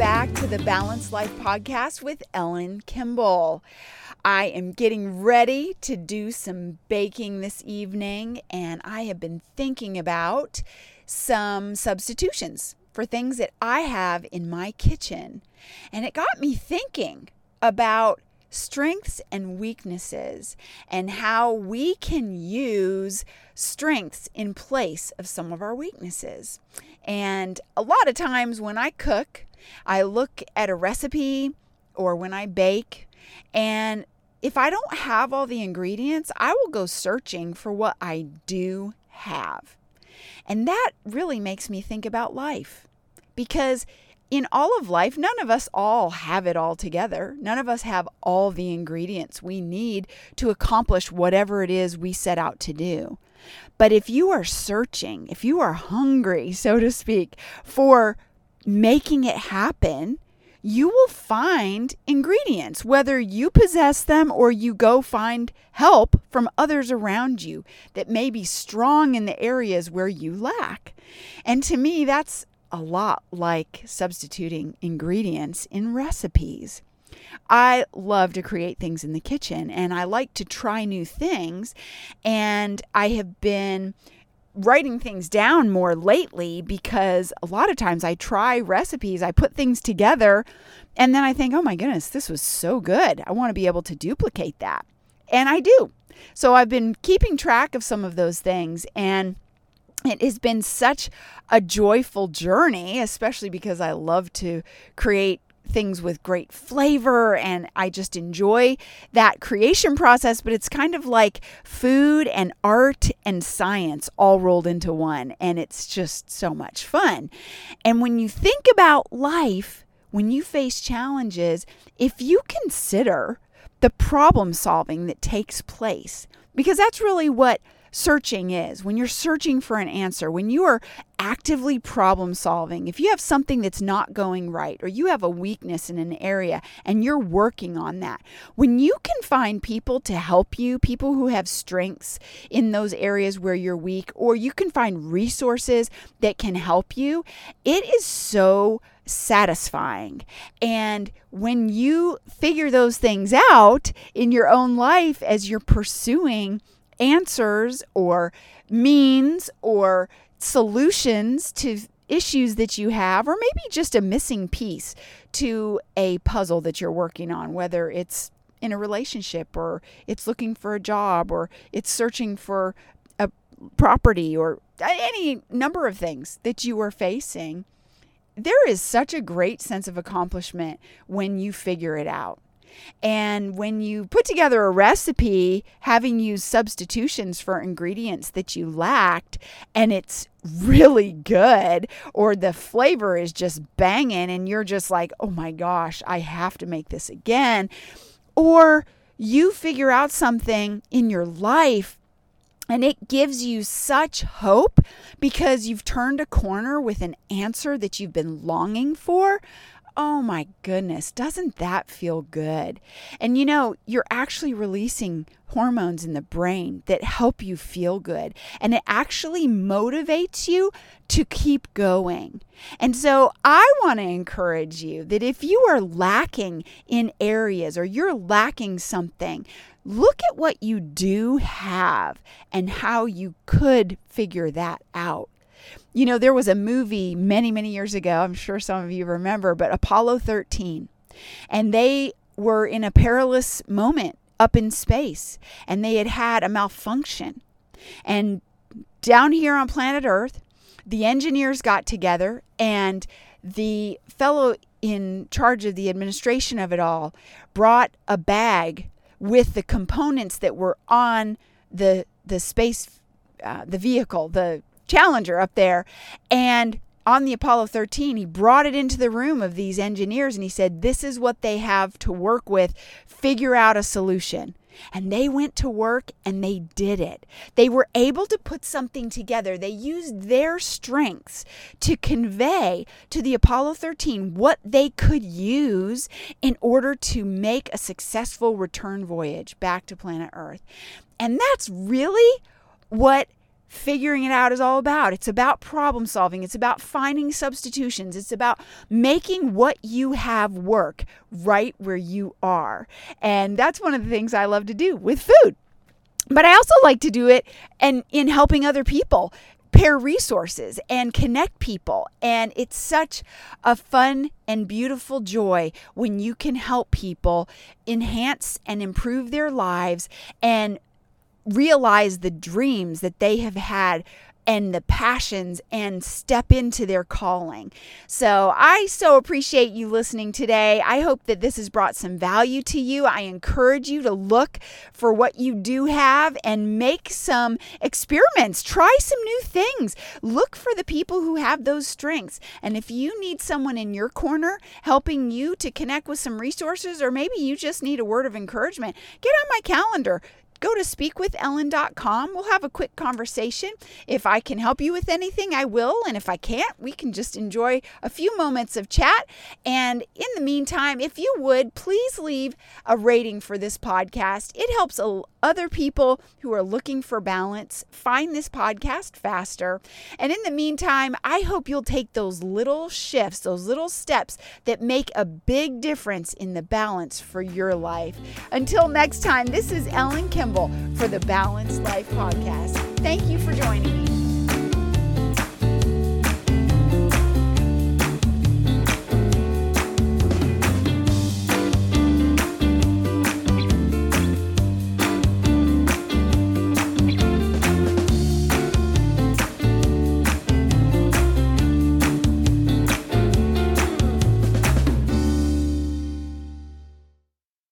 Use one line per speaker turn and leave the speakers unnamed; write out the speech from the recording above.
the Balanced Life podcast with Ellen Kimball. I am getting ready to do some baking this evening, and I have been thinking about some substitutions for things that I have in my kitchen. And it got me thinking about strengths and weaknesses and how we can use strengths in place of some of our weaknesses. And a lot of times when I cook, I look at a recipe or when I bake, and if I don't have all the ingredients, I will go searching for what I do have. And that really makes me think about life because in all of life, none of us all have it all together. None of us have all the ingredients we need to accomplish whatever it is we set out to do. But if you are searching, if you are hungry, so to speak, for making it happen, you will find ingredients, whether you possess them or you go find help from others around you that may be strong in the areas where you lack. And to me, that's a lot like substituting ingredients in recipes. I love to create things in the kitchen and I like to try new things. And I have been writing things down more lately because a lot of times I try recipes, I put things together, and then I think, oh my goodness, this was so good. I want to be able to duplicate that. And I do. So I've been keeping track of some of those things and it has been such a joyful journey, especially because I love to create things with great flavor and I just enjoy that creation process. But it's kind of like food and art and science all rolled into one. And it's just so much fun. And when you think about life, when you face challenges, if you consider the problem solving that takes place, because that's really what searching is, when you're searching for an answer, when you are actively problem solving, if you have something that's not going right or you have a weakness in an area and you're working on that, when you can find people to help you, people who have strengths in those areas where you're weak, or you can find resources that can help you, it is so satisfying. And when you figure those things out in your own life as you're pursuing answers or means or solutions to issues that you have, or maybe just a missing piece to a puzzle that you're working on, whether it's in a relationship or it's looking for a job or it's searching for a property or any number of things that you are facing. There is such a great sense of accomplishment when you figure it out. And when you put together a recipe, having used substitutions for ingredients that you lacked, and it's really good, or the flavor is just banging, and you're just like, oh my gosh, I have to make this again. Or you figure out something in your life and it gives you such hope because you've turned a corner with an answer that you've been longing for. Oh my goodness, doesn't that feel good? And you know, you're actually releasing hormones in the brain that help you feel good, and it actually motivates you to keep going. And so, I want to encourage you that if you are lacking in areas or you're lacking something, look at what you do have and how you could figure that out. You know, there was a movie many, many years ago. I'm sure some of you remember, but Apollo 13. And they were in a perilous moment up in space and they had had a malfunction. And down here on planet Earth, the engineers got together and the fellow in charge of the administration of it all brought a bag with the components that were on the the space uh, the vehicle the Challenger up there. And on the Apollo 13, he brought it into the room of these engineers and he said, This is what they have to work with. Figure out a solution. And they went to work and they did it. They were able to put something together. They used their strengths to convey to the Apollo 13 what they could use in order to make a successful return voyage back to planet Earth. And that's really what figuring it out is all about. It's about problem solving, it's about finding substitutions, it's about making what you have work right where you are. And that's one of the things I love to do with food. But I also like to do it and in helping other people pair resources and connect people. And it's such a fun and beautiful joy when you can help people enhance and improve their lives and realize the dreams that they have had and the passions and step into their calling. So, I so appreciate you listening today. I hope that this has brought some value to you. I encourage you to look for what you do have and make some experiments. Try some new things. Look for the people who have those strengths. And if you need someone in your corner helping you to connect with some resources, or maybe you just need a word of encouragement, get on my calendar go to speakwithellen.com. We'll have a quick conversation. If I can help you with anything, I will. And if I can't, we can just enjoy a few moments of chat. And in the meantime, if you would, please leave a rating for this podcast. It helps other people who are looking for balance find this podcast faster. And in the meantime, I hope you'll take those little shifts, those little steps that make a big difference in the balance for your life. Until next time, this is Ellen Kimball for the Balanced Life Podcast. Thank you for joining me.